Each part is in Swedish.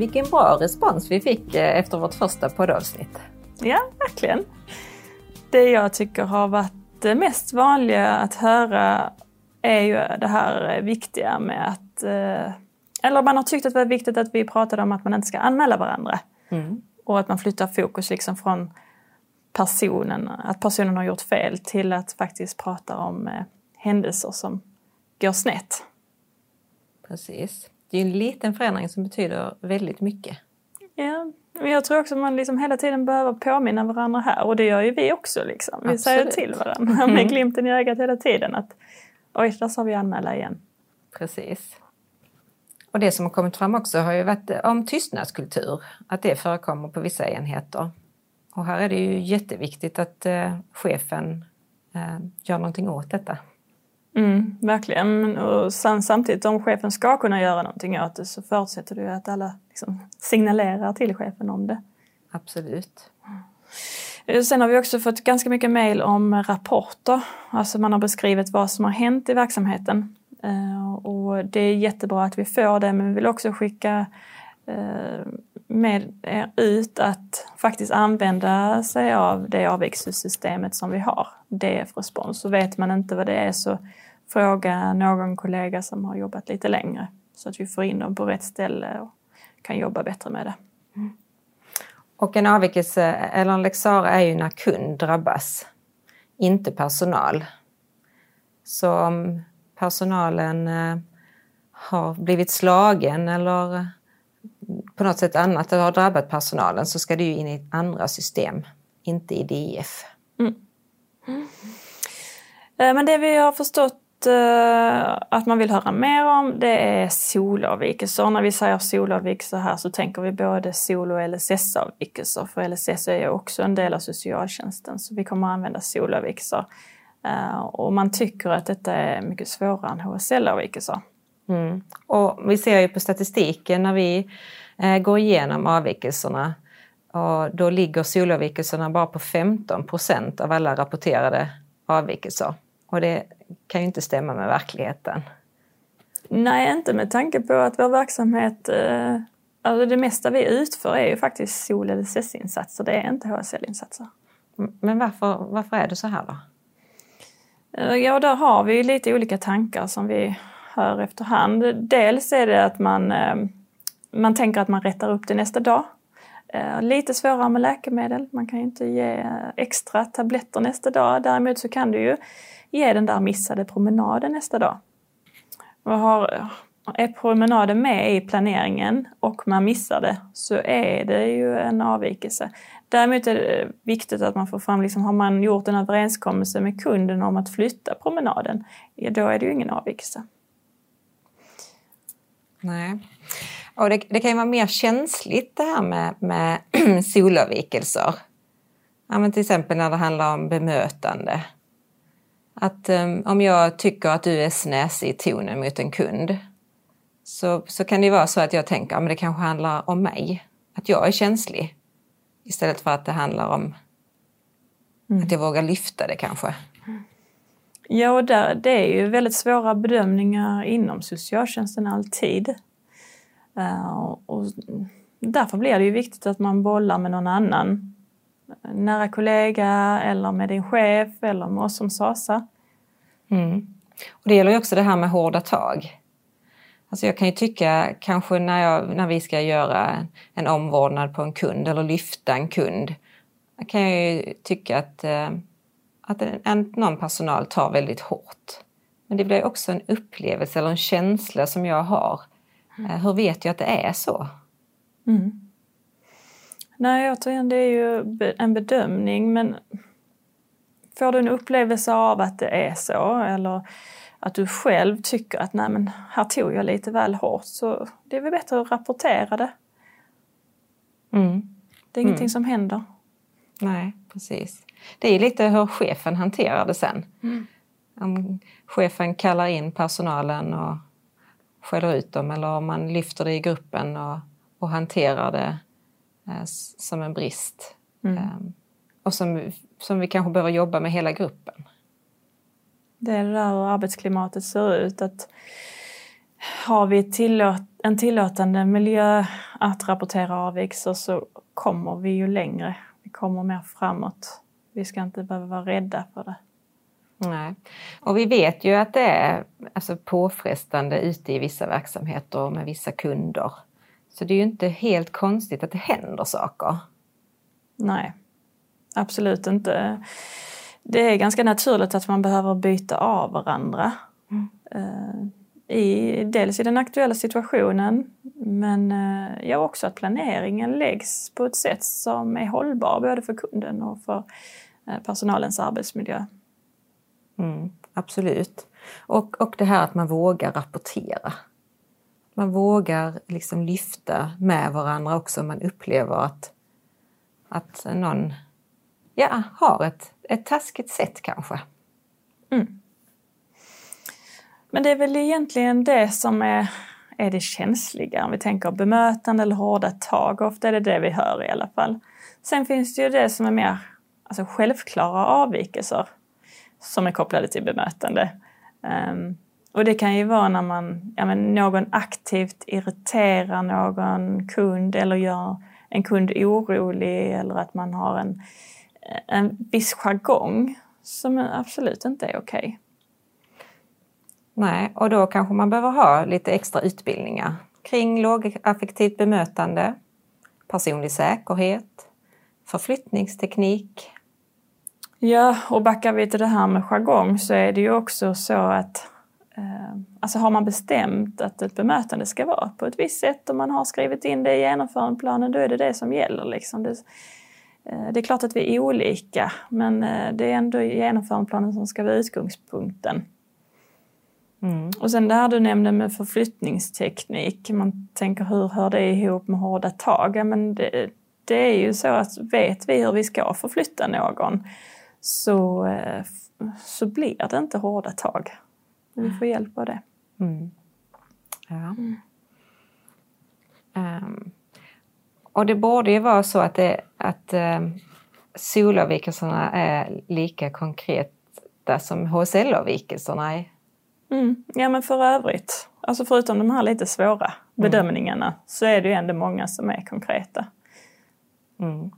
vilken bra respons vi fick eh, efter vårt första poddavsnitt. Ja, verkligen. Det jag tycker har varit det mest vanliga att höra är ju det här viktiga med att... Eh, eller man har tyckt att det var viktigt att vi pratade om att man inte ska anmäla varandra. Mm. Och att man flyttar fokus liksom från personen, att personen har gjort fel till att faktiskt prata om eh, händelser som går snett. Precis. Det är en liten förändring som betyder väldigt mycket. Ja, men jag tror också att man liksom hela tiden behöver påminna varandra här och det gör ju vi också. Liksom. Vi Absolut. säger till varandra med glimten i ögat hela tiden att oj, där sa vi anmäla igen. Precis. Och det som har kommit fram också har ju varit om tystnadskultur, att det förekommer på vissa enheter. Och här är det ju jätteviktigt att eh, chefen eh, gör någonting åt detta. Mm, verkligen. Och samtidigt om chefen ska kunna göra någonting åt det så förutsätter ju att alla liksom signalerar till chefen om det. Absolut. Eh, sen har vi också fått ganska mycket mejl om rapporter. Alltså man har beskrivit vad som har hänt i verksamheten. Eh, och det är jättebra att vi får det men vi vill också skicka eh, med er ut att faktiskt använda sig av det avvikelsesystemet som vi har, DF-respons. Så vet man inte vad det är så fråga någon kollega som har jobbat lite längre så att vi får in dem på rätt ställe och kan jobba bättre med det. Mm. Och en avvikelse eller en lex är ju när kund drabbas, inte personal. Så om personalen eh, har blivit slagen eller på något sätt annat har drabbat personalen så ska det ju in i andra system, inte i DIF. Mm. Mm. Men det vi har förstått eh, att man vill höra mer om det är solavvikelser. När vi säger solavvikelser här så tänker vi både sol och LSS-avvikelser för LSS är ju också en del av socialtjänsten så vi kommer att använda solavvikelser. Eh, och man tycker att detta är mycket svårare än HSL-avvikelser. Mm. Och vi ser ju på statistiken när vi eh, går igenom avvikelserna och då ligger solavvikelserna bara på 15 procent av alla rapporterade avvikelser. Och det kan ju inte stämma med verkligheten. Nej, inte med tanke på att vår verksamhet, eh, alltså det mesta vi utför är ju faktiskt sol eller SES-insatser, det är inte HSL-insatser. Men varför, varför är det så här då? Eh, ja, där har vi lite olika tankar som vi hör efterhand. Dels är det att man, man tänker att man rättar upp det nästa dag. Eh, lite svårare med läkemedel, man kan ju inte ge eh, extra tabletter nästa dag. Däremot så kan du ju ge den där missade promenaden nästa dag. Och har, eh, är promenaden med i planeringen och man missar det så är det ju en avvikelse. Däremot är det viktigt att man får fram, liksom, har man gjort en överenskommelse med kunden om att flytta promenaden, ja, då är det ju ingen avvikelse. Nej. Och det, det, kan ju vara mer känsligt det här med, med solavvikelser. Ja, men till exempel när det handlar om bemötande. Att um, om jag tycker att du är snäsig i tonen mot en kund så, så kan det vara så att jag tänker att ja, det kanske handlar om mig. Att jag är känslig. Istället för att det handlar om mm. att jag vågar lyfta det kanske. Ja, och där, det är ju väldigt svåra bedömningar inom socialtjänsten alltid. Uh, och därför blir det ju viktigt att man bollar med någon annan. Eh, nära kollega eller med din chef eller med oss som SASA. Mm. Och det gäller ju också det här med hårda tag. Alltså jag kan ju tycka kanske när, jag, när vi ska göra en omvårdnad på en kund eller lyfta en kund. kan jag ju tycka att eh, att en, någon personal tar väldigt hårt. Men det blir också en upplevelse eller en känsla som jag har. Mm. Hur vet jag att det är så? Mm. Nej, återigen, det är ju en bedömning men får du en upplevelse av att det är så eller att du själv tycker att nej men här tog jag lite väl hårt så det är väl bättre att rapportera det. Mm. Det är ingenting mm. som händer. Nej, precis. Det är lite hur chefen hanterar det sen. Mm. Om chefen kallar in personalen och skäller ut dem eller om man lyfter det i gruppen och, och hanterar det eh, som en brist. Mm. Eh, och som, som vi kanske behöver jobba med hela gruppen. Det är det där hur arbetsklimatet ser ut. Att har vi tillåt, en tillåtande miljö att rapportera avvikelser så kommer vi ju längre. Vi kommer mer framåt. Vi ska inte behöva vara rädda för det. Nej. Och vi vet ju att det är alltså, påfrestande ute i vissa verksamheter och med vissa kunder. Så det är ju inte helt konstigt att det händer saker. Nej, absolut inte. Det är ganska naturligt att man behöver byta av varandra. Mm. I, dels i den aktuella situationen men eh, ja, också att planeringen läggs på ett sätt som är hållbar både för kunden och för eh, personalens arbetsmiljö. Mm, absolut. Och, och det här att man vågar rapportera. Man vågar liksom lyfta med varandra också om man upplever att, att någon ja, har ett, ett taskigt sätt kanske. Mm. Men det är väl egentligen det som är, är det känsliga om vi tänker bemötande eller hårda tag. Ofta är det det vi hör i alla fall. Sen finns det ju det som är mer alltså självklara avvikelser som är kopplade till bemötande. Um, och det kan ju vara när man, ja, men någon aktivt irriterar någon kund eller gör en kund orolig eller att man har en, en viss jargong som absolut inte är okej. Okay. Nej, och då kanske man behöver ha lite extra utbildningar kring lågaffektivt bemötande, personlig säkerhet, förflyttningsteknik, Ja, och backar vi till det här med jargong så är det ju också så att eh, alltså har man bestämt att ett bemötande ska vara på ett visst sätt och man har skrivit in det i genomförandeplanen, då är det det som gäller. Liksom. Det, eh, det är klart att vi är olika, men eh, det är ändå genomförandeplanen som ska vara utgångspunkten. Mm. Och sen det här du nämnde med förflyttningsteknik, man tänker hur hör det ihop med hårda tag? Ja, men det, det är ju så att vet vi hur vi ska förflytta någon så, eh, så blir det inte hårda tag. Vi får hjälp av det. Mm. Ja. Mm. Um, och det borde ju vara så att, det, att um, solavvikelserna är lika konkreta som HSL-avvikelserna är. Mm. Ja men för övrigt, alltså förutom de här lite svåra mm. bedömningarna så är det ju ändå många som är konkreta. Mm.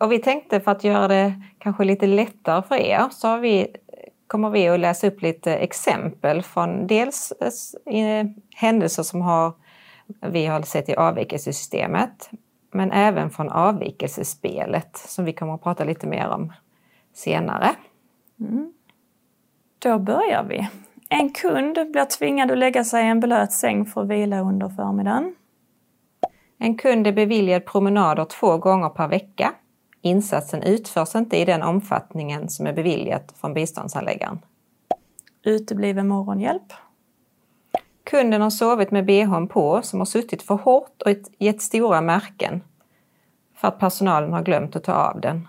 Och vi tänkte för att göra det kanske lite lättare för er så vi, kommer vi att läsa upp lite exempel från dels eh, händelser som har, vi har sett i avvikelsesystemet men även från avvikelsespelet som vi kommer att prata lite mer om senare. Mm. Då börjar vi. En kund blir tvingad att lägga sig i en blöt säng för att vila under förmiddagen. En kund är beviljad promenader två gånger per vecka. Insatsen utförs inte i den omfattningen som är beviljat från biståndshandläggaren. Utebliven morgonhjälp. Kunden har sovit med bhn på som har suttit för hårt och gett stora märken för att personalen har glömt att ta av den.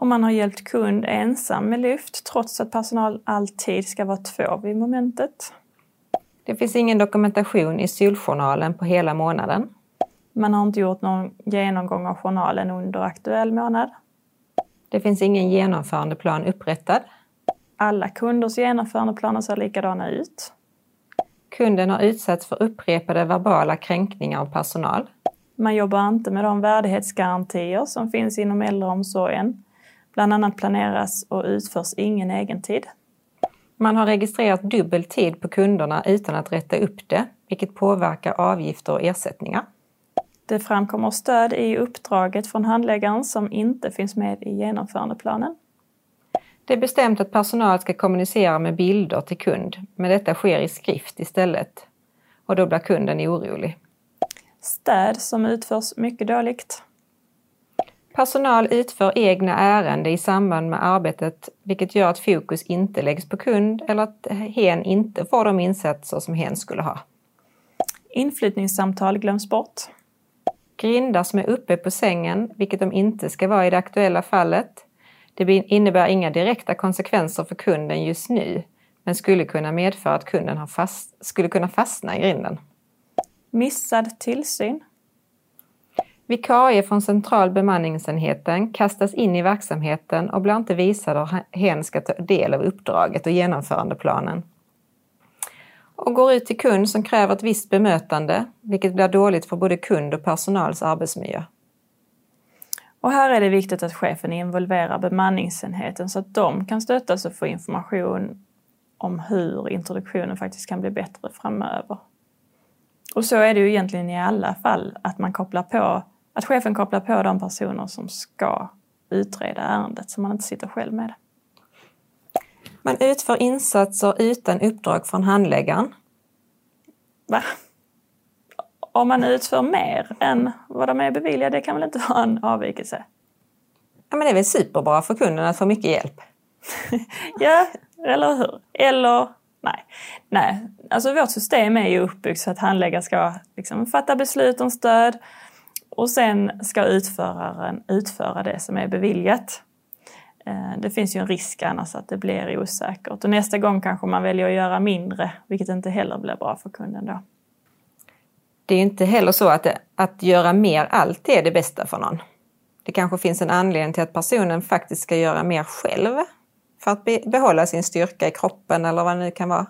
Om man har hjälpt kund ensam med lyft trots att personal alltid ska vara två vid momentet. Det finns ingen dokumentation i syljournalen på hela månaden. Man har inte gjort någon genomgång av journalen under aktuell månad. Det finns ingen genomförandeplan upprättad. Alla kunders genomförandeplaner ser likadana ut. Kunden har utsatts för upprepade verbala kränkningar av personal. Man jobbar inte med de värdighetsgarantier som finns inom äldreomsorgen. Bland annat planeras och utförs ingen egentid. Man har registrerat dubbel tid på kunderna utan att rätta upp det, vilket påverkar avgifter och ersättningar. Det framkommer stöd i uppdraget från handläggaren som inte finns med i genomförandeplanen. Det är bestämt att personal ska kommunicera med bilder till kund, men detta sker i skrift istället. Och då blir kunden orolig. Städ som utförs mycket dåligt. Personal utför egna ärenden i samband med arbetet vilket gör att fokus inte läggs på kund eller att hen inte får de insatser som hen skulle ha. Inflyttningssamtal glöms bort. Grindar som är uppe på sängen, vilket de inte ska vara i det aktuella fallet. Det innebär inga direkta konsekvenser för kunden just nu, men skulle kunna medföra att kunden fast, skulle kunna fastna i grinden. Missad tillsyn. Vikarie från central bemanningsenheten kastas in i verksamheten och blir inte visad hur hen ska ta del av uppdraget och genomförandeplanen. och går ut till kund som kräver ett visst bemötande, vilket blir dåligt för både kund och personals arbetsmiljö. Och här är det viktigt att chefen involverar bemanningsenheten så att de kan stöttas och få information om hur introduktionen faktiskt kan bli bättre framöver. Och så är det ju egentligen i alla fall, att man kopplar på, att chefen kopplar på de personer som ska utreda ärendet så man inte sitter själv med det. Man utför insatser utan uppdrag från handläggaren. Va? Om man utför mer än vad de är beviljade, det kan väl inte vara en avvikelse? Ja, men det är väl superbra för kunden att få mycket hjälp? ja, eller hur? Eller nej. Nej, alltså vårt system är ju uppbyggt så att handläggare ska liksom fatta beslut om stöd och sen ska utföraren utföra det som är beviljat. Eh, det finns ju en risk annars att det blir osäkert och nästa gång kanske man väljer att göra mindre, vilket inte heller blir bra för kunden då. Det är inte heller så att, det, att göra mer alltid är det bästa för någon. Det kanske finns en anledning till att personen faktiskt ska göra mer själv för att behålla sin styrka i kroppen eller vad det nu kan vara.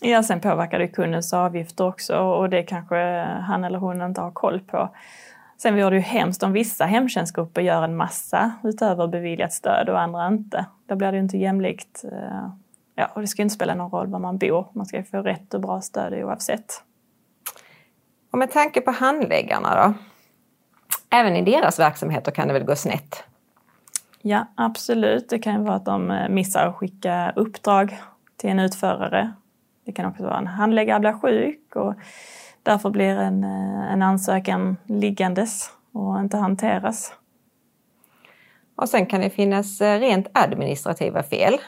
Ja, sen påverkar det kundens avgifter också och det kanske han eller hon inte har koll på. Sen vore det ju hemskt om vissa hemtjänstgrupper gör en massa utöver beviljat stöd och andra inte. Då blir det ju inte jämlikt. Eh, ja, och det ska inte spela någon roll var man bor. Man ska få rätt och bra stöd oavsett. Och med tanke på handläggarna då? Även i deras verksamheter kan det väl gå snett? Ja, absolut. Det kan ju vara att de eh, missar att skicka uppdrag till en utförare. Det kan också vara en handläggare blir sjuk och därför blir en, eh, en ansökan liggandes och inte hanteras. Och sen kan det finnas eh, rent administrativa fel.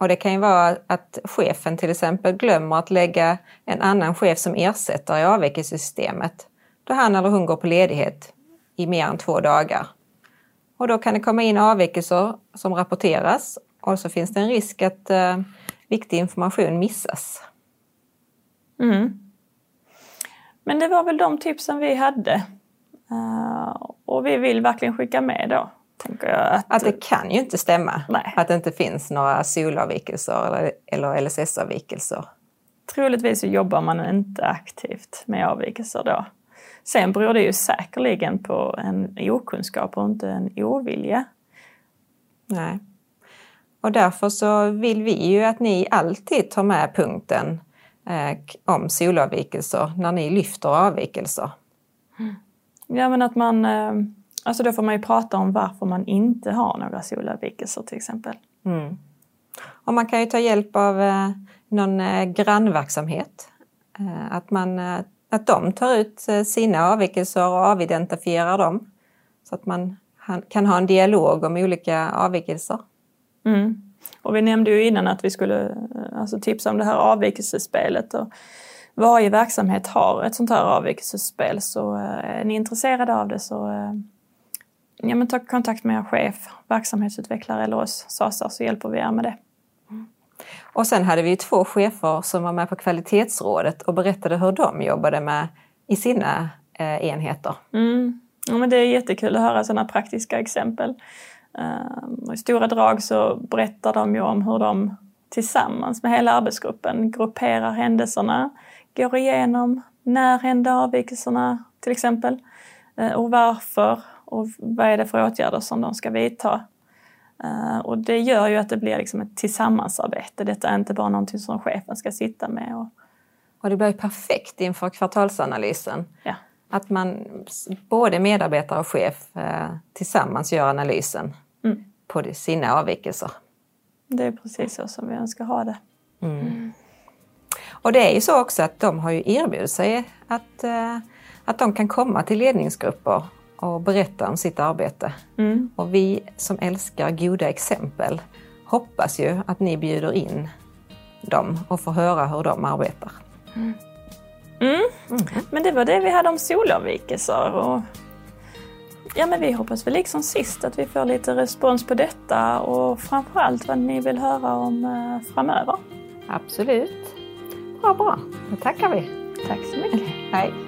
Och det kan ju vara att chefen till exempel glömmer att lägga en annan chef som ersättare i avvikelsesystemet då han eller hon går på ledighet i mer än två dagar. Och då kan det komma in avvikelser som rapporteras och så finns det en risk att eh, viktig information missas. Mm. Men det var väl de tipsen vi hade. Uh, och vi vill verkligen skicka med då. Att, att, det kan ju inte stämma nej. att det inte finns några SOL-avvikelser eller, eller LSS-avvikelser. Troligtvis så jobbar man inte aktivt med avvikelser då. Sen beror det ju säkerligen på en okunskap och inte en ovilja. Nej. Och därför så vill vi ju att ni alltid tar med punkten eh, om solavvikelser när ni lyfter avvikelser. Ja men att man, eh, alltså då får man ju prata om varför man inte har några solavvikelser till exempel. Mm. Och man kan ju ta hjälp av eh, någon grannverksamhet. Att man att de tar ut sina avvikelser och avidentifierar dem. Så att man kan ha en dialog om olika avvikelser. Mm. Och vi nämnde ju innan att vi skulle eh, alltså, tipsa om det här avvikelsespelet. Och varje verksamhet har ett sånt här avvikelsespel så eh, är ni intresserade av det så ja, men ta kontakt med er chef, verksamhetsutvecklare eller oss SASar så hjälper vi er med det. Och sen hade vi två chefer som var med på kvalitetsrådet och berättade hur de jobbade med i sina eh, enheter. Mm. Ja, men det är jättekul att höra sådana praktiska exempel. Uh, I stora drag så berättar de ju om hur de tillsammans med hela arbetsgruppen grupperar händelserna, går igenom när hände avvikelserna till exempel uh, och varför och vad är det för åtgärder som de ska vidta. Uh, och det gör ju att det blir liksom ett tillsammansarbete. Detta är inte bara någonting som chefen ska sitta med. Och, och det blir perfekt inför kvartalsanalysen. Ja. Att man, både medarbetare och chef uh, tillsammans gör analysen. På sina avvikelser. Det är precis så som vi önskar ha det. Mm. Mm. Och det är ju så också att de har ju erbjudit sig att, uh, att de kan komma till ledningsgrupper och berätta om sitt arbete. Mm. Och vi som älskar goda exempel hoppas ju att ni bjuder in dem och får höra hur de arbetar. Mm. Mm. Men det var det vi hade om solavvikelser. Och... Ja, men vi hoppas väl liksom sist att vi får lite respons på detta och framförallt vad ni vill höra om eh, framöver. Absolut. Bra, bra. Då tackar vi. Tack så mycket. Hej.